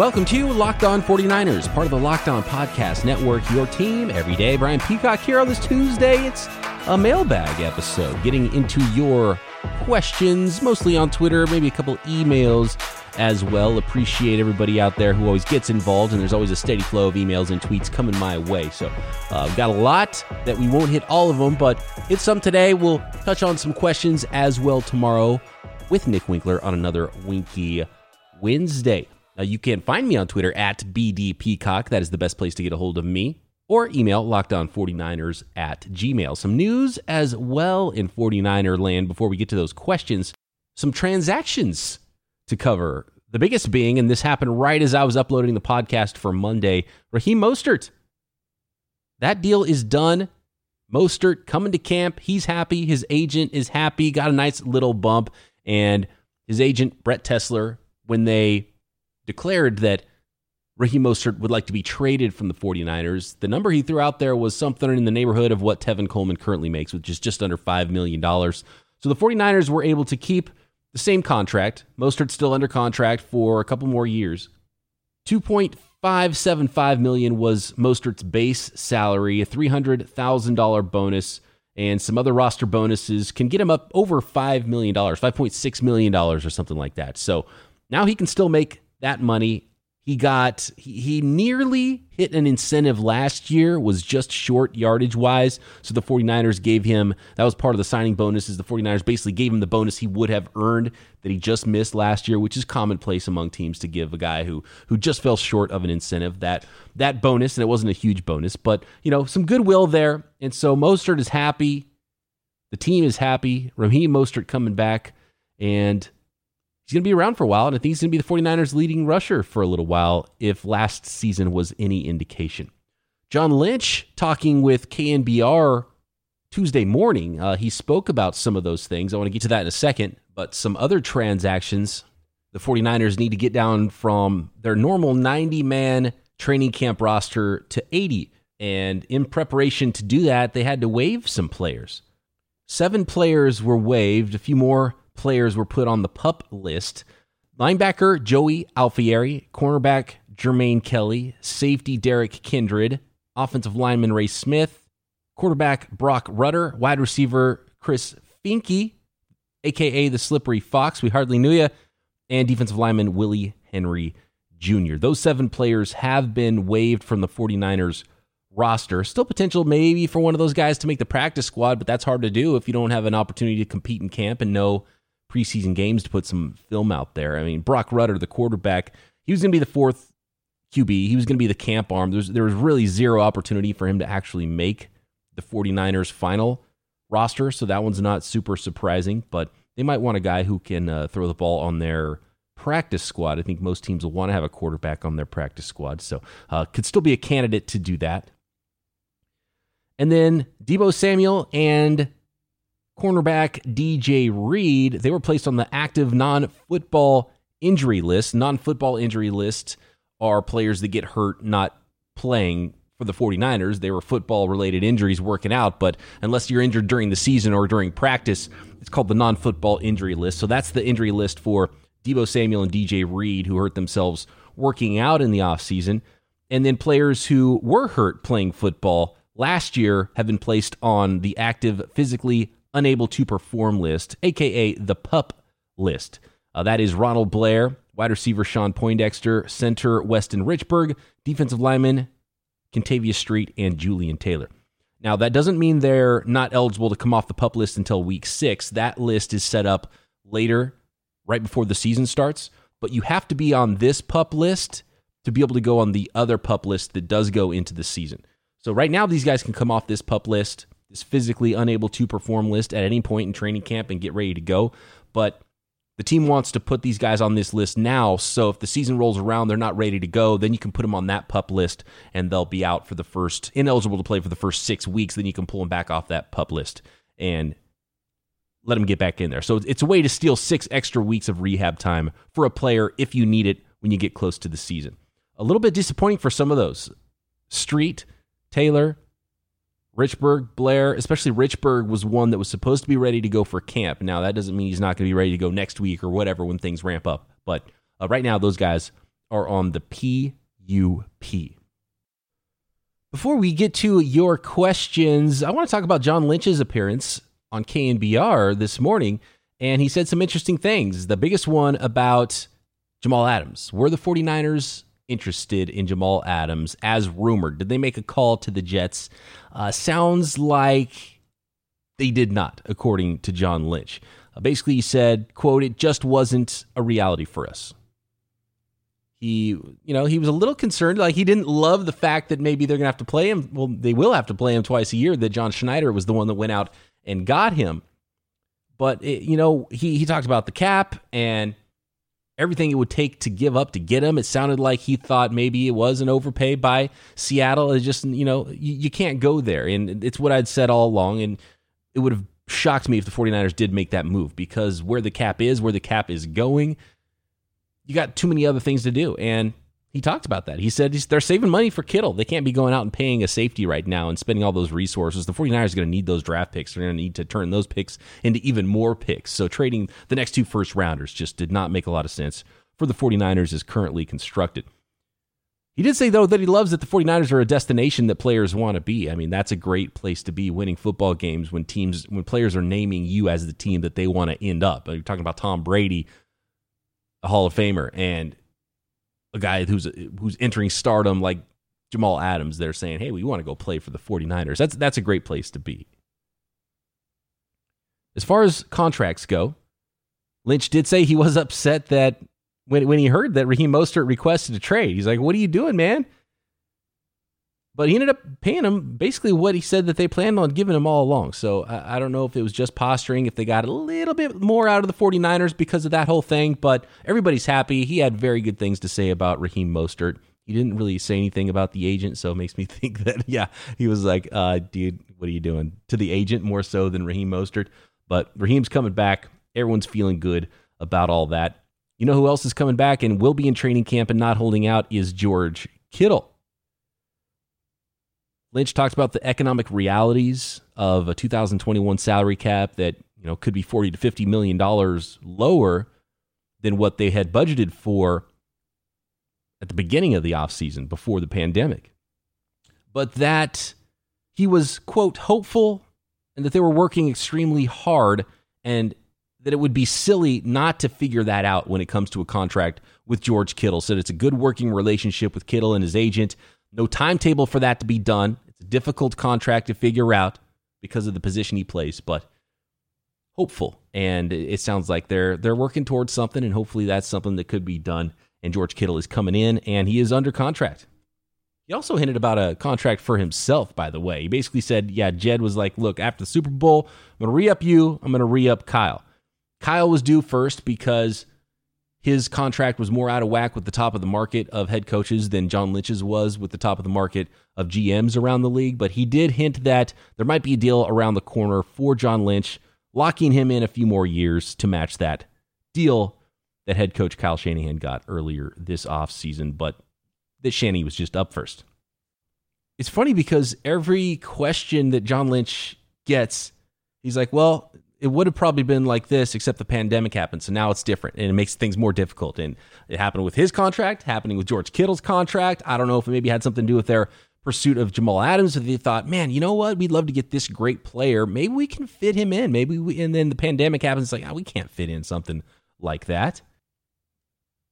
Welcome to Locked On 49ers, part of the Locked On Podcast Network, your team every day. Brian Peacock here on this Tuesday. It's a mailbag episode, getting into your questions, mostly on Twitter, maybe a couple emails as well. Appreciate everybody out there who always gets involved, and there's always a steady flow of emails and tweets coming my way. So, uh, we've got a lot that we won't hit all of them, but hit some today. We'll touch on some questions as well tomorrow with Nick Winkler on another Winky Wednesday. Uh, you can find me on Twitter at BDPeacock. That is the best place to get a hold of me. Or email lockedon49ers at gmail. Some news as well in 49er land before we get to those questions. Some transactions to cover. The biggest being, and this happened right as I was uploading the podcast for Monday, Raheem Mostert. That deal is done. Mostert coming to camp. He's happy. His agent is happy. Got a nice little bump. And his agent, Brett Tessler, when they declared that Raheem Mostert would like to be traded from the 49ers. The number he threw out there was something in the neighborhood of what Tevin Coleman currently makes, which is just under $5 million. So the 49ers were able to keep the same contract. Mostert's still under contract for a couple more years. 2.575 million was Mostert's base salary, a $300,000 bonus, and some other roster bonuses can get him up over $5 million, $5.6 million or something like that. So now he can still make that money. He got he, he nearly hit an incentive last year, was just short yardage wise. So the 49ers gave him that was part of the signing bonuses. The 49ers basically gave him the bonus he would have earned that he just missed last year, which is commonplace among teams to give a guy who who just fell short of an incentive. That that bonus, and it wasn't a huge bonus, but you know, some goodwill there. And so Mostert is happy. The team is happy. Raheem Mostert coming back. And he's going to be around for a while, and I think he's going to be the 49ers' leading rusher for a little while if last season was any indication. John Lynch talking with KNBR Tuesday morning, uh, he spoke about some of those things. I want to get to that in a second, but some other transactions the 49ers need to get down from their normal 90 man training camp roster to 80. And in preparation to do that, they had to waive some players. Seven players were waived, a few more players were put on the pup list. Linebacker Joey Alfieri, cornerback Jermaine Kelly, safety Derrick Kindred, offensive lineman Ray Smith, quarterback Broc Rutter, wide receiver Chris Finke, aka the Slippery Fox, we hardly knew you, and defensive lineman Willie Henry Jr. Those seven players have been waived from the 49ers roster. Still potential maybe for one of those guys to make the practice squad, but that's hard to do if you don't have an opportunity to compete in camp and know preseason games to put some film out there. I mean, Broc Rutter, the quarterback, he was going to be the fourth QB. He was going to be the camp arm. There's, there was really zero opportunity for him to actually make the 49ers final roster. So that one's not super surprising, but they might want a guy who can uh, throw the ball on their practice squad. I think most teams will want to have a quarterback on their practice squad. So uh, could still be a candidate to do that. And then Deebo Samuel and cornerback DJ Reed. They were placed on the active non football injury list. Non football injury list are players that get hurt not playing for the 49ers. They were football related injuries working out, but unless you're injured during the season or during practice, it's called the non football injury list. So that's the injury list for Deebo Samuel and DJ Reed who hurt themselves working out in the offseason. And then players who were hurt playing football last year have been placed on the active physically unable to perform list, aka the pup list. Uh, that is Ronald Blair, wide receiver Sean Poindexter, center Weston Richburg, defensive lineman Kentavius Street, and Julian Taylor. Now, that doesn't mean they're not eligible to come off the pup list until week six. That list is set up later, right before the season starts. But you have to be on this pup list to be able to go on the other pup list that does go into the season. So, right now, these guys can come off this pup list this physically unable to perform list at any point in training camp and get ready to go. But the team wants to put these guys on this list now. So if the season rolls around, they're not ready to go, then you can put them on that pup list and they'll be out for the first, ineligible to play for the first six weeks. Then you can pull them back off that pup list and let them get back in there. So it's a way to steal six extra weeks of rehab time for a player if you need it when you get close to the season. A little bit disappointing for some of those. Street, Taylor, Richburg, Blair, especially Richburg, was one that was supposed to be ready to go for camp. Now, that doesn't mean he's not going to be ready to go next week or whatever when things ramp up. But uh, right now, those guys are on the PUP. Before we get to your questions, I want to talk about John Lynch's appearance on KNBR this morning, and he said some interesting things. The biggest one about Jamal Adams. Were the 49ers interested in Jamal Adams as rumored? Did they make a call to the Jets? Uh, sounds like they did not, according to John Lynch. Uh, basically, he said, quote, it just wasn't a reality for us he you know he was a little concerned like he didn't love the fact that maybe they're to have to play him well they will have to play him twice a year that John Schneider was the one that went out and got him but it, you know he he talked about the cap and everything it would take to give up to get him. It sounded like he thought maybe it was an overpay by Seattle. It's just you know you, you can't go there. And it's what I'd said all along. And it would have shocked me if the 49ers did make that move because where the cap is where the cap is going you got too many other things to do. And he talked about that. He said they're saving money for Kittle. They can't be going out and paying a safety right now and spending all those resources. The 49ers are going to need those draft picks. They're going to need to turn those picks into even more picks. So trading the next two first rounders just did not make a lot of sense for the 49ers as currently constructed. He did say, though, that he loves that the 49ers are a destination that players want to be. I mean, that's a great place to be winning football games when teams, when players are naming you as the team that they want to end up. You're talking about Tom Brady a Hall of Famer and a guy who's who's entering stardom like Jamal Adams, they're saying, "Hey, we want to go play for the 49ers." That's that's a great place to be. As far as contracts go, Lynch did say he was upset that when when he heard that Raheem Mostert requested a trade, he's like, "What are you doing, man? But he ended up paying him basically what he said that they planned on giving him all along. So I, I, don't know if it was just posturing, if they got a little bit more out of the 49ers because of that whole thing, but everybody's happy. He had very good things to say about Raheem Mostert. He didn't really say anything about the agent, so it makes me think that, yeah, he was like, uh, dude, what are you doing? To the agent more so than Raheem Mostert. But Raheem's coming back. Everyone's feeling good about all that. You know who else is coming back and will be in training camp and not holding out is George Kittle. Lynch talks about the economic realities of a 2021 salary cap that you know could be 40 to 50 million dollars lower than what they had budgeted for at the beginning of the offseason before the pandemic. But that he was quote hopeful and that they were working extremely hard and that it would be silly not to figure that out when it comes to a contract with George Kittle. Said it's a good working relationship with Kittle and his agent. No timetable for that to be done. It's a difficult contract to figure out because of the position he plays, but hopeful. And it sounds like they're they're working towards something, and hopefully that's something that could be done. And George Kittle is coming in, and he is under contract. He also hinted about a contract for himself, by the way. He basically said, Yeah, Jed was like, Look, after the Super Bowl, I'm going to re up you. I'm going to re up Kyle. Kyle was due first because his contract was more out of whack with the top of the market of head coaches than John Lynch's was with the top of the market of GMs around the league. But he did hint that there might be a deal around the corner for John Lynch, locking him in a few more years to match that deal that head coach Kyle Shanahan got earlier this offseason. But that Shanny was just up first. It's funny because every question that John Lynch gets, he's like, well, it would have probably been like this, except the pandemic happened. So now it's different and it makes things more difficult. And it happened with his contract, happening with George Kittle's contract. I don't know if it maybe had something to do with their pursuit of Jamal Adams. If they thought, man, you know what? We'd love to get this great player. Maybe we can fit him in. Maybe we, and then the pandemic happens. It's like, oh, we can't fit in something like that.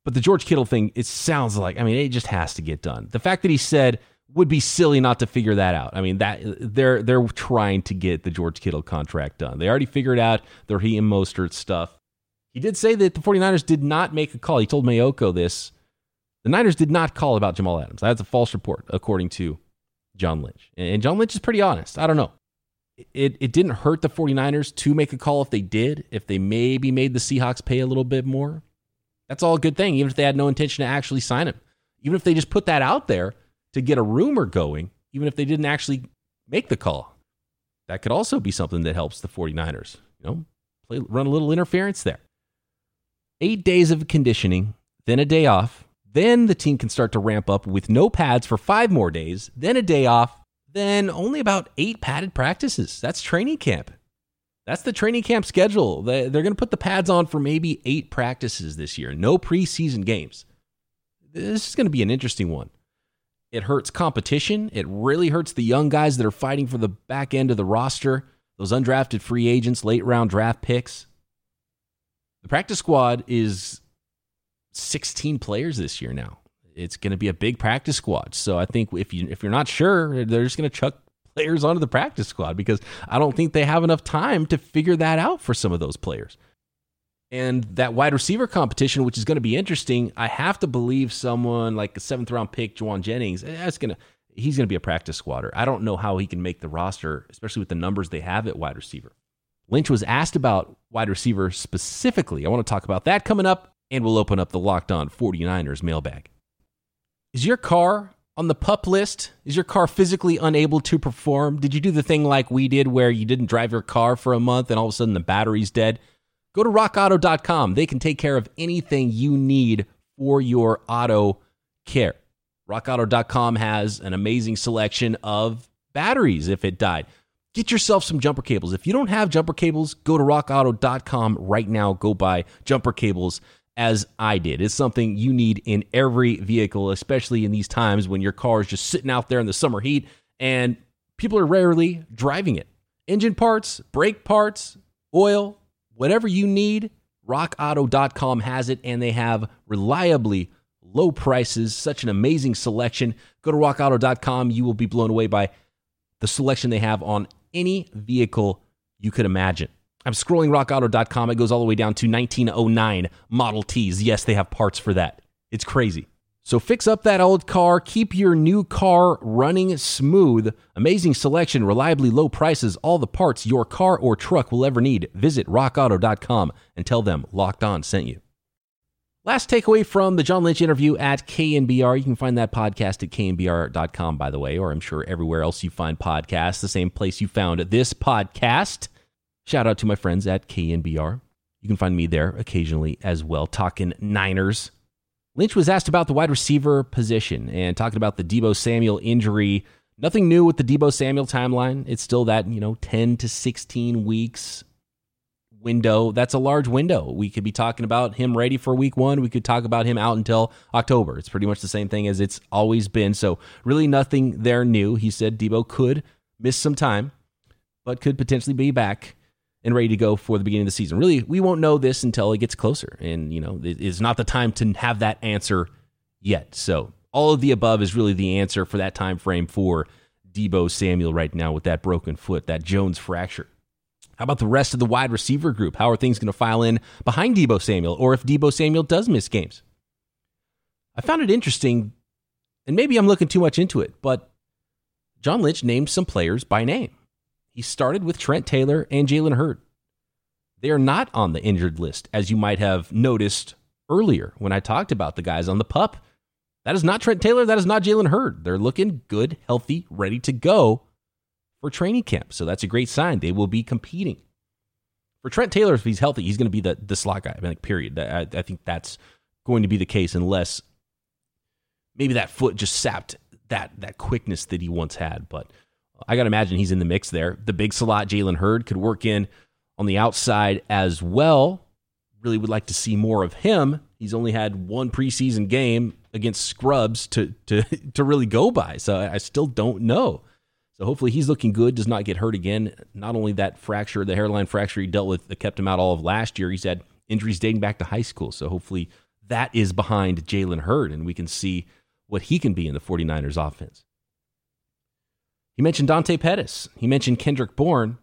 But the George Kittle thing, it sounds like, I mean, it just has to get done. The fact that he said, would be silly not to figure that out. I mean that they're they're trying to get the George Kittle contract done. They already figured out the he and Mostert stuff. He did say that the 49ers did not make a call. He told Mayoko this. The Niners did not call about Jamal Adams. That's a false report, according to John Lynch. And John Lynch is pretty honest. I don't know. It, it didn't hurt the 49ers to make a call if they did, if they maybe made the Seahawks pay a little bit more. That's all a good thing, even if they had no intention to actually sign him. Even if they just put that out there to get a rumor going, even if they didn't actually make the call. That could also be something that helps the 49ers. You know, play, run a little interference there. Eight days of conditioning, then a day off. Then the team can start to ramp up with no pads for five more days, then a day off, then only about eight padded practices. That's training camp. That's the training camp schedule. They're going to put the pads on for maybe eight practices this year. No preseason games this is going to be an interesting one. It hurts competition. It really hurts the young guys that are fighting for the back end of the roster, those undrafted free agents, late round draft picks. The practice squad is 16 players this year now. It's going to be a big practice squad. So I think if you if you're not sure, they're just going to chuck players onto the practice squad because I don't think they have enough time to figure that out for some of those players. And that wide receiver competition, which is going to be interesting, I have to believe someone like a seventh round pick, Jauan Jennings, eh, that's going to he's going to be a practice squatter. I don't know how he can make the roster, especially with the numbers they have at wide receiver. Lynch was asked about wide receiver specifically. I want to talk about that coming up, and we'll open up the Locked On 49ers mailbag. Is your car on the pup list? Is your car physically unable to perform? Did you do the thing like we did where you didn't drive your car for a month and all of a sudden the battery's dead? Go to rockauto.com. They can take care of anything you need for your auto care. RockAuto.com has an amazing selection of batteries if it died. Get yourself some jumper cables. If you don't have jumper cables, go to rockauto.com right now. Go buy jumper cables as I did. It's something you need in every vehicle, especially in these times when your car is just sitting out there in the summer heat and people are rarely driving it. Engine parts, brake parts, oil, whatever you need, rockauto.com has it and they have reliably low prices, such an amazing selection. Go to rockauto.com. You will be blown away by the selection they have on any vehicle you could imagine. I'm scrolling rockauto.com. It goes all the way down to 1909 Model Ts. Yes, they have parts for that. It's crazy. So fix up that old car, keep your new car running smooth. Amazing selection, reliably low prices, all the parts your car or truck will ever need. Visit rockauto.com and tell them Locked On sent you. Last takeaway from the John Lynch interview at KNBR. You can find that podcast at knbr.com, by the way, or I'm sure everywhere else you find podcasts, the same place you found this podcast. Shout out to my friends at KNBR. You can find me there occasionally as well, talking Niners. Lynch was asked about the wide receiver position and talking about the Deebo Samuel injury. Nothing new with the Deebo Samuel timeline. It's still that, you know, 10 to 16 weeks window. That's a large window. We could be talking about him ready for week one. We could talk about him out until October. It's pretty much the same thing as it's always been. So, really, nothing there new. He said Deebo could miss some time, but could potentially be back and ready to go for the beginning of the season. Really, we won't know this until it gets closer. And, you know, it's not the time to have that answer yet. So, all of the above is really the answer for that time frame for Deebo Samuel right now with that broken foot, that Jones fracture. How about the rest of the wide receiver group? How are things going to file in behind Deebo Samuel, or if Deebo Samuel does miss games? I found it interesting, and maybe I'm looking too much into it, but John Lynch named some players by name. He started with Trent Taylor and Jalen Hurd. They are not on the injured list, as you might have noticed earlier when I talked about the guys on the pup. That is not Trent Taylor. That is not Jalen Hurd. They're looking good, healthy, ready to go for training camp. So that's a great sign. They will be competing. For Trent Taylor, if he's healthy, he's going to be the, the slot guy. I mean, like, period. I, I think that's going to be the case unless maybe that foot just sapped that that quickness that he once had. But I got to imagine he's in the mix there. The big slot, Jalen Hurd, could work in on the outside as well. Really would like to see more of him. He's only had one preseason game against scrubs to to to really go by. So I still don't know. So hopefully he's looking good, does not get hurt again. Not only that fracture, the hairline fracture he dealt with that kept him out all of last year, he's had injuries dating back to high school. So hopefully that is behind Jalen Hurd and we can see what he can be in the 49ers offense. He mentioned Dante Pettis. He mentioned Kendrick Bourne.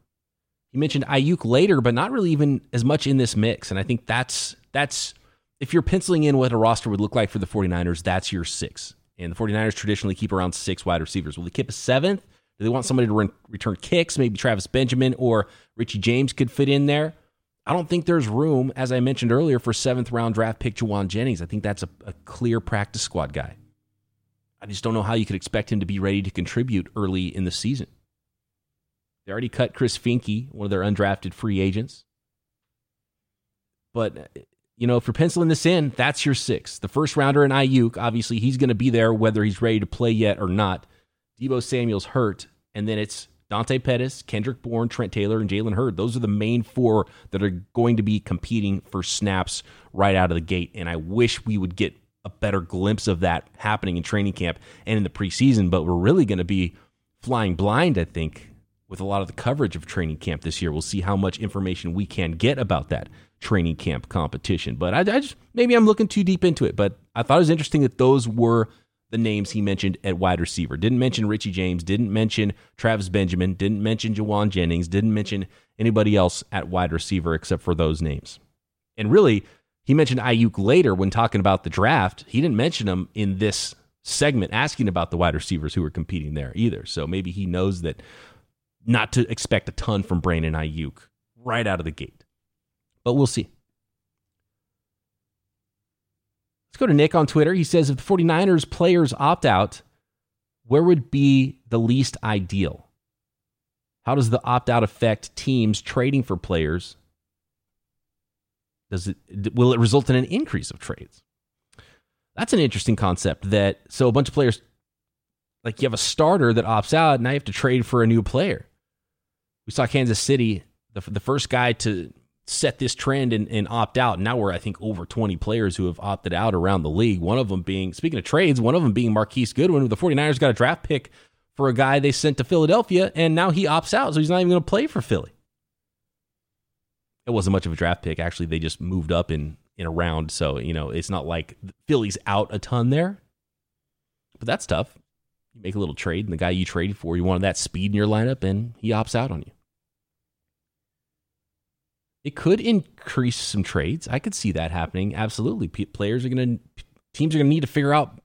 He mentioned Aiyuk later, but not really even as much in this mix. And I think that's that's if you're penciling in what a roster would look like for the 49ers, that's your six. And the 49ers traditionally keep around six wide receivers. Will they keep a seventh? Do they want somebody to run, return kicks? Maybe Travis Benjamin or Richie James could fit in there. I don't think there's room, as I mentioned earlier, for seventh round draft pick Jauan Jennings. I think that's a, a clear practice squad guy. I just don't know how you could expect him to be ready to contribute early in the season. They already cut Chris Finke, one of their undrafted free agents. But, you know, if you're penciling this in, that's your six. The first rounder in Aiyuk, obviously, he's going to be there whether he's ready to play yet or not. Deebo Samuel's hurt, and then it's Dante Pettis, Kendrick Bourne, Trent Taylor, and Jalen Hurd. Those are the main four that are going to be competing for snaps right out of the gate. And I wish we would get a better glimpse of that happening in training camp and in the preseason. But we're really going to be flying blind, I think, with a lot of the coverage of training camp this year. We'll see how much information we can get about that training camp competition. But I, I just maybe I'm looking too deep into it. But I thought it was interesting that those were the names he mentioned at wide receiver. Didn't mention Richie James, didn't mention Travis Benjamin, didn't mention Jauan Jennings, didn't mention anybody else at wide receiver except for those names. And really, he mentioned Aiyuk later when talking about the draft. He didn't mention him in this segment asking about the wide receivers who were competing there either. So maybe he knows that not to expect a ton from Brandon Aiyuk right out of the gate. But we'll see. Let's go to Nick on Twitter. He says if the 49ers players opt out, where would be the least ideal? How does the opt out affect teams trading for players does it will it result in an increase of trades? That's an interesting concept. That so a bunch of players, like you have a starter that opts out, and now you have to trade for a new player. We saw Kansas City, the the first guy to set this trend and, and opt out. Now we're I think over 20 players who have opted out around the league. One of them being speaking of trades, one of them being Marquise Goodwin. The 49ers got a draft pick for a guy they sent to Philadelphia, and now he opts out, so he's not even going to play for Philly it wasn't much of a draft pick. Actually, they just moved up in in a round, so you know it's not like Philly's out a ton there. But that's tough. You make a little trade, and the guy you traded for, you wanted that speed in your lineup, and he opts out on you. It could increase some trades. I could see that happening. Absolutely, players are going to teams are going to need to figure out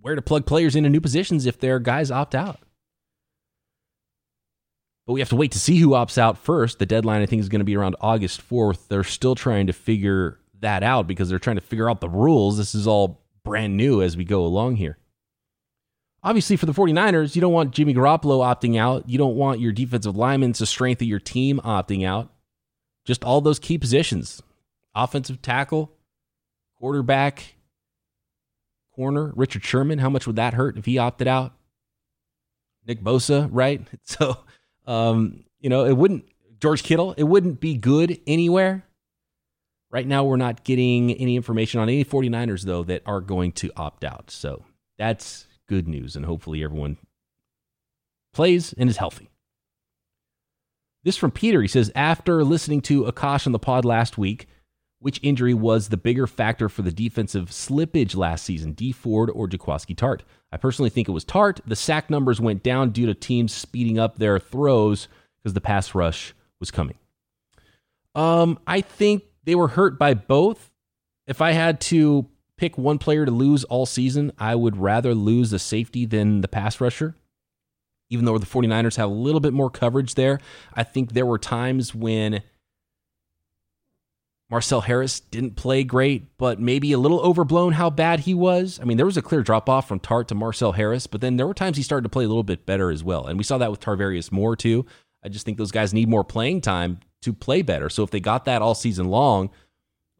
where to plug players into new positions if their guys opt out. But we have to wait to see who opts out first. The deadline, I think, is going to be around August 4th. They're still trying to figure that out because they're trying to figure out the rules. This is all brand new as we go along here. Obviously, for the 49ers, you don't want Jimmy Garoppolo opting out. You don't want your defensive linemen, to strength of your team, opting out. Just all those key positions offensive tackle, quarterback, corner, Richard Sherman. How much would that hurt if he opted out? Nick Bosa, right? So um, you know, it wouldn't George Kittle, it wouldn't be good anywhere. Right now, we're not getting any information on any 49ers, though, that are going to opt out. So that's good news. And hopefully, everyone plays and is healthy. This from Peter. He says, After listening to Akash on the pod last week, which injury was the bigger factor for the defensive slippage last season, Dee Ford or Jaquiski Tartt? I personally think it was Tartt. The sack numbers went down due to teams speeding up their throws because the pass rush was coming. Um, I think they were hurt by both. If I had to pick one player to lose all season, I would rather lose the safety than the pass rusher. Even though the 49ers have a little bit more coverage there, I think there were times when Marcel Harris didn't play great, but maybe a little overblown how bad he was. I mean, there was a clear drop off from Tartt to Marcel Harris, but then there were times he started to play a little bit better as well. And we saw that with Tarvarius Moore too. I just think those guys need more playing time to play better. So if they got that all season long,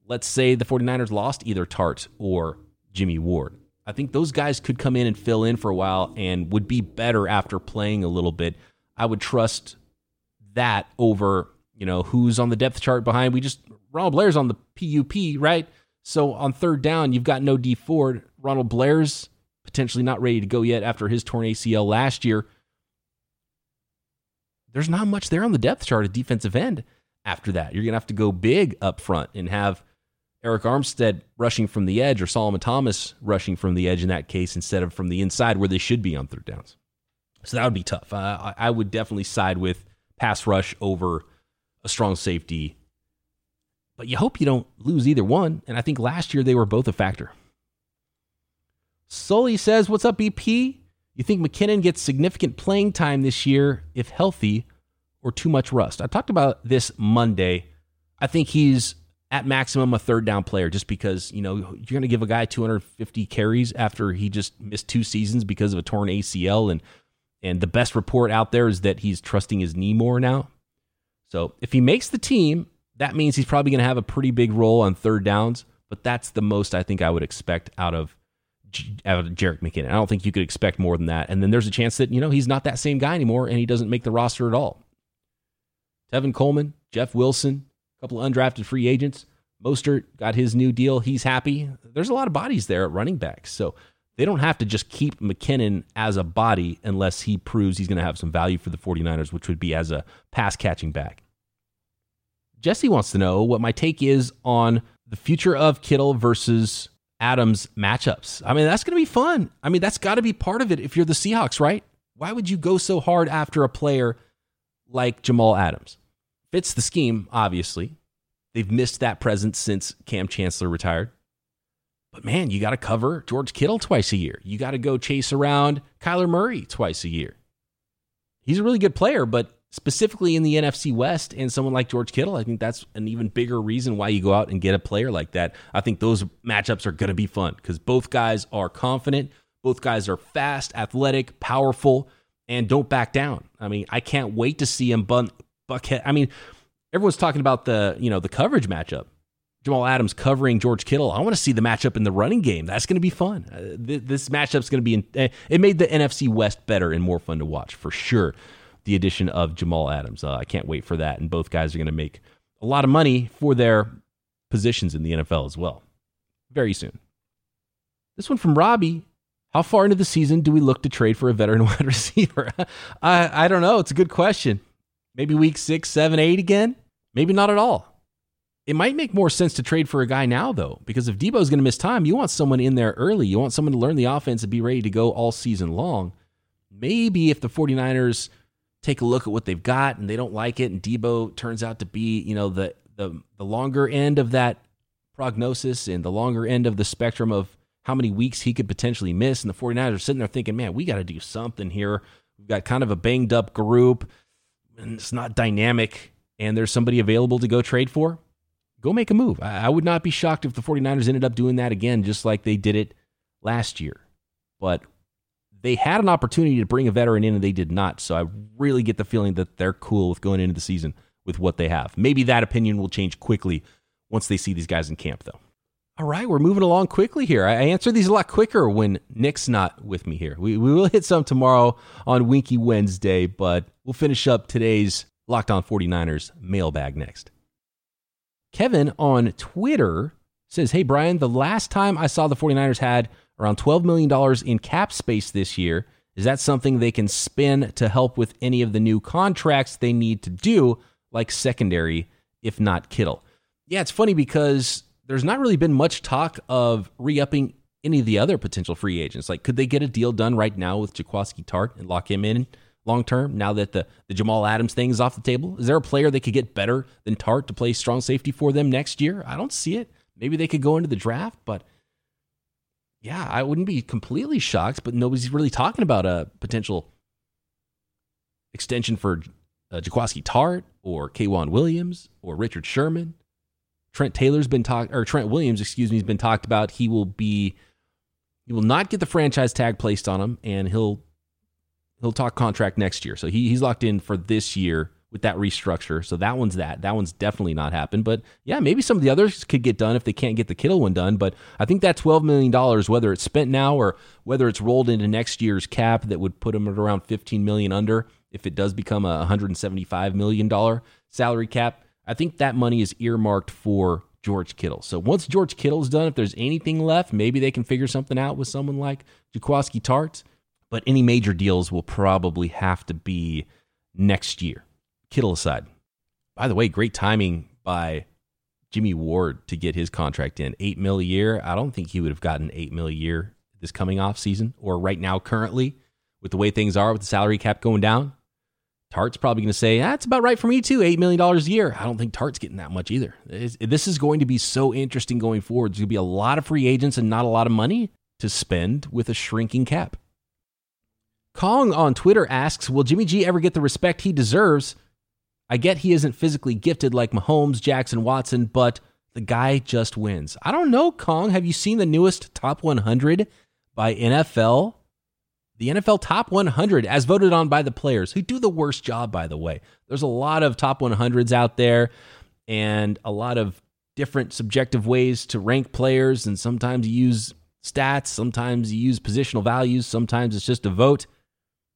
let's say the 49ers lost either Tartt or Jimmy Ward. I think those guys could come in and fill in for a while and would be better after playing a little bit. I would trust that over, you know, who's on the depth chart behind. We just Ronald Blair's on the PUP, right? So on third down, you've got no Dee Ford. Ronald Blair's potentially not ready to go yet after his torn ACL last year. There's not much there on the depth chart at defensive end after that. You're going to have to go big up front and have Arik Armstead rushing from the edge or Solomon Thomas rushing from the edge in that case instead of from the inside where they should be on third downs. So that would be tough. Uh, I would definitely side with pass rush over a strong safety but you hope you don't lose either one. And I think last year they were both a factor. Sully says, What's up, BP? You think McKinnon gets significant playing time this year if healthy or too much rust? I talked about this Monday. I think he's at maximum a third down player just because, you know, you're going to give a guy 250 carries after he just missed two seasons because of a torn ACL and and the best report out there is that he's trusting his knee more now. So, if he makes the team that means he's probably going to have a pretty big role on third downs, but that's the most I think I would expect out of out of Jerick McKinnon. I don't think you could expect more than that. And then there's a chance that, you know, he's not that same guy anymore and he doesn't make the roster at all. Tevin Coleman, Jeff Wilson, a couple of undrafted free agents. Mostert got his new deal. He's happy. There's a lot of bodies there at running back. So they don't have to just keep McKinnon as a body unless he proves he's going to have some value for the 49ers, which would be as a pass catching back. Jesse wants to know what my take is on the future of Kittle versus Adams matchups. I mean, that's going to be fun. I mean, that's got to be part of it if you're the Seahawks, right? Why would you go so hard after a player like Jamal Adams? Fits the scheme, obviously. They've missed that presence since Kam Chancellor retired. But man, you got to cover George Kittle twice a year. You got to go chase around Kyler Murray twice a year. He's a really good player, but specifically in the NFC West and someone like George Kittle, I think that's an even bigger reason why you go out and get a player like that. I think those matchups are going to be fun because both guys are confident, both guys are fast, athletic, powerful, and don't back down. I mean, I can't wait to see him bunt Buckhead. I mean, everyone's talking about the you know the coverage matchup. Jamal Adams covering George Kittle. I want to see the matchup in the running game. That's going to be fun. Uh, th- this matchup's going to be. In, uh, it made the NFC West better and more fun to watch for sure. The addition of Jamal Adams. Uh, I can't wait for that. And both guys are going to make a lot of money for their positions in the NFL as well. Very soon. This one from Robbie. How far into the season do we look to trade for a veteran wide receiver? I, I don't know. It's a good question. Maybe week six, seven, eight again? Maybe not at all. It might make more sense to trade for a guy now, though, because if Deebo's going to miss time, you want someone in there early. You want someone to learn the offense and be ready to go all season long. Maybe if the 49ers take a look at what they've got and they don't like it, and Deebo turns out to be, you know, the the, the longer end of that prognosis and the longer end of the spectrum of how many weeks he could potentially miss. And the 49ers are sitting there thinking, man, we got to do something here. We've got kind of a banged up group and it's not dynamic and there's somebody available to go trade for, go make a move. I, I would not be shocked if the 49ers ended up doing that again, just like they did it last year. But they had an opportunity to bring a veteran in and they did not. So I really get the feeling that they're cool with going into the season with what they have. Maybe that opinion will change quickly once they see these guys in camp, though. All right, we're moving along quickly here. I answer these a lot quicker when Nick's not with me here. We, we will hit some tomorrow on Winky Wednesday, but we'll finish up today's Locked On 49ers mailbag next. Kevin on Twitter says, Hey, Brian, the last time I saw the 49ers had around $12 million in cap space this year. Is that something they can spend to help with any of the new contracts they need to do, like secondary, if not Kittle? Yeah, it's funny because there's not really been much talk of re upping any of the other potential free agents. Like, could they get a deal done right now with Jaquiski Tartt and lock him in long term now that the, the Jamal Adams thing is off the table? Is there a player they could get better than Tartt to play strong safety for them next year? I don't see it. Maybe they could go into the draft, but yeah, I wouldn't be completely shocked, but nobody's really talking about a potential extension for uh, Jaquiski Tartt or K'Waun Williams or Richard Sherman. Trent Taylor's been talked, or Trent Williams, excuse me, has been talked about. He will be, he will not get the franchise tag placed on him, and he'll he'll talk contract next year. So he, he's locked in for this year with that restructure. So that one's that. That one's definitely not happened. But yeah, maybe some of the others could get done if they can't get the Kittle one done. But I think that twelve million dollars, whether it's spent now or whether it's rolled into next year's cap, that would put him at around fifteen million under if it does become a one hundred and seventy five million dollar salary cap I think that money is earmarked for George Kittle. So once George Kittle's done, if there's anything left, maybe they can figure something out with someone like Jaquiski Tartt. But any major deals will probably have to be next year. Kittle aside. By the way, great timing by Jimmy Ward to get his contract in. Eight mil a year. I don't think he would have gotten eight mil a year this coming off season or right now currently with the way things are with the salary cap going down. Tartt's probably going to say, that's ah, about right for me too, $8 million a year. I don't think Tartt's getting that much either. This is going to be so interesting going forward. There's going to be a lot of free agents and not a lot of money to spend with a shrinking cap. Kong on Twitter asks, will Jimmy G ever get the respect he deserves? I get he isn't physically gifted like Mahomes, Jackson, Watson, but the guy just wins. I don't know, Kong. Have you seen the newest top 100 by NFL the NFL top 100 as voted on by the players who do the worst job, by the way. There's a lot of top 100s out there and a lot of different subjective ways to rank players. And sometimes you use stats, sometimes you use positional values, sometimes it's just a vote.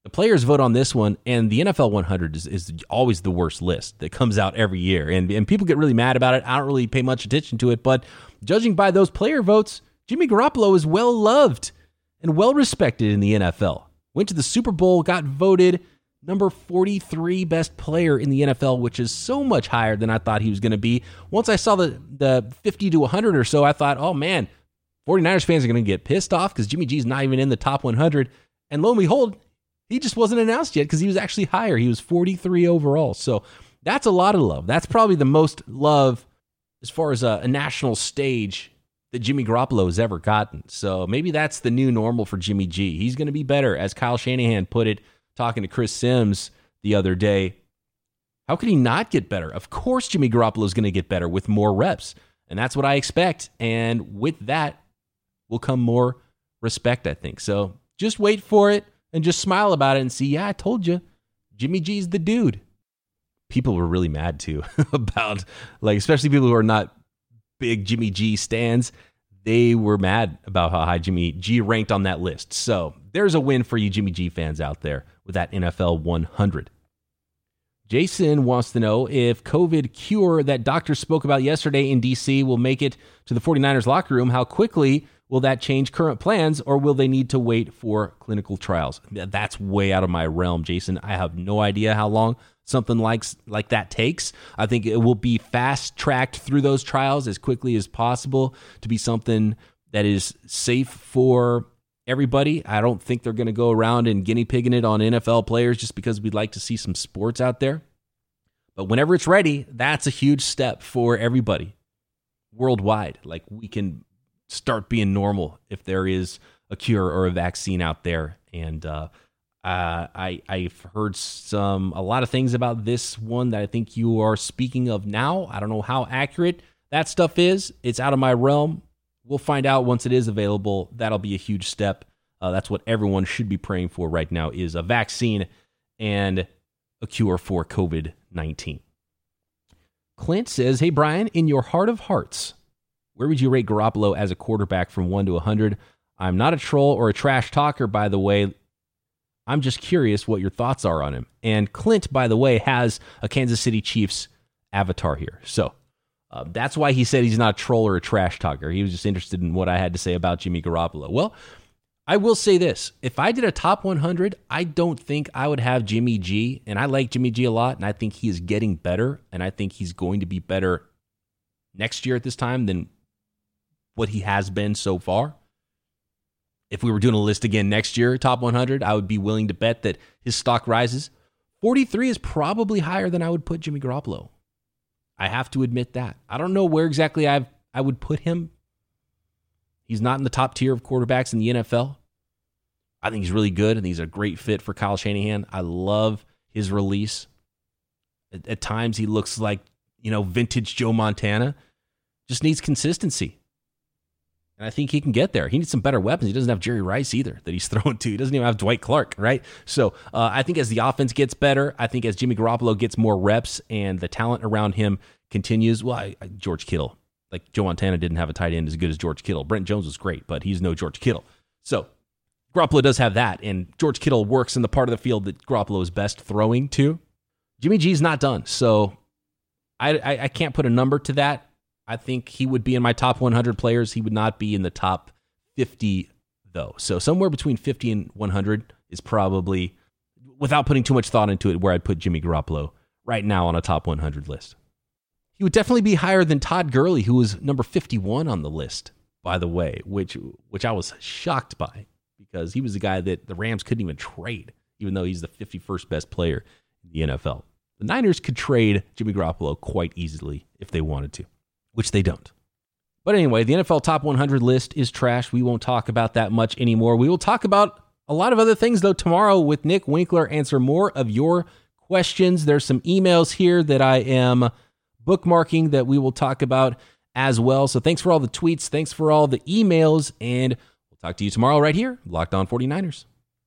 The players vote on this one, and the NFL 100 is, is always the worst list that comes out every year. And, and people get really mad about it. I don't really pay much attention to it, but judging by those player votes, Jimmy Garoppolo is well loved and well respected in the NFL. Went to the Super Bowl, got voted number 43 best player in the NFL, which is so much higher than I thought he was going to be. Once I saw the, the 50 to 100 or so, I thought, oh man, 49ers fans are going to get pissed off because Jimmy G's not even in the top 100. And lo and behold, he just wasn't announced yet because he was actually higher. He was 43 overall. So that's a lot of love. That's probably the most love as far as a, a national stage that Jimmy Garoppolo has ever gotten. So maybe that's the new normal for Jimmy G. He's going to be better, as Kyle Shanahan put it talking to Chris Sims the other day. How could he not get better? Of course, Jimmy Garoppolo is going to get better with more reps. And that's what I expect. And with that will come more respect, I think. So just wait for it and just smile about it and see, yeah, I told you, Jimmy G's the dude. People were really mad too about, like, especially people who are not big Jimmy G stands. They were mad about how high Jimmy G ranked on that list. So there's a win for you, Jimmy G fans out there with that NFL 100. Jason wants to know if COVID cure that doctors spoke about yesterday in DC will make it to the 49ers locker room. How quickly will that change current plans or will they need to wait for clinical trials? That's way out of my realm, Jason. I have no idea how long something like like that takes. I think it will be fast tracked through those trials as quickly as possible to be something that is safe for everybody. I don't think they're going to go around and guinea pigging it on NFL players just because we'd like to see some sports out there. But whenever it's ready, that's a huge step for everybody worldwide. Like we can start being normal if there is a cure or a vaccine out there. And uh, uh, I I've heard some a lot of things about this one that I think you are speaking of now. I don't know how accurate that stuff is. It's out of my realm. We'll find out once it is available. That'll be a huge step. Uh, that's what everyone should be praying for right now is a vaccine and a cure for COVID 19. Clint says, Hey, Brian, in your heart of hearts, where would you rate Garoppolo as a quarterback from 1 to 100? I'm not a troll or a trash talker, by the way. I'm just curious what your thoughts are on him. And Clint, by the way, has a Kansas City Chiefs avatar here. So uh, that's why he said he's not a troll or a trash talker. He was just interested in what I had to say about Jimmy Garoppolo. Well, I will say this. If I did a top 100, I don't think I would have Jimmy G. And I like Jimmy G a lot. And I think he is getting better. And I think he's going to be better next year at this time than what he has been so far. If we were doing a list again next year, top 100, I would be willing to bet that his stock rises. 43 is probably higher than I would put Jimmy Garoppolo. I have to admit that. I don't know where exactly I I would put him He's not in the top tier of quarterbacks in the NFL. I think he's really good and he's a great fit for Kyle Shanahan. I love his release. At, at times, he looks like, you know, vintage Joe Montana. Just needs consistency. And I think he can get there. He needs some better weapons. He doesn't have Jerry Rice either that he's throwing to. He doesn't even have Dwight Clark, right? So uh, I think as the offense gets better, I think as Jimmy Garoppolo gets more reps and the talent around him continues, well, I, I, George Kittle, like Joe Montana didn't have a tight end as good as George Kittle. Brent Jones was great, but he's no George Kittle. So Garoppolo does have that, and George Kittle works in the part of the field that Garoppolo is best throwing to. Jimmy G's not done, so I, I, I can't put a number to that. I think he would be in my top 100 players. He would not be in the top 50 though. So somewhere between 50 and 100 is probably, without putting too much thought into it, where I'd put Jimmy Garoppolo right now on a top 100 list. He would definitely be higher than Todd Gurley, who was number 51 on the list, by the way, which which I was shocked by because he was the guy that the Rams couldn't even trade, even though he's the 51st best player in the NFL. The Niners could trade Jimmy Garoppolo quite easily if they wanted to, which they don't. But anyway, the NFL Top 100 list is trash. We won't talk about that much anymore. We will talk about a lot of other things, though, tomorrow with Nick Winkler. Answer more of your questions. There's some emails here that I am bookmarking that we will talk about as well. So thanks for all the tweets. Thanks for all the emails. And we'll talk to you tomorrow right here, Locked On 49ers.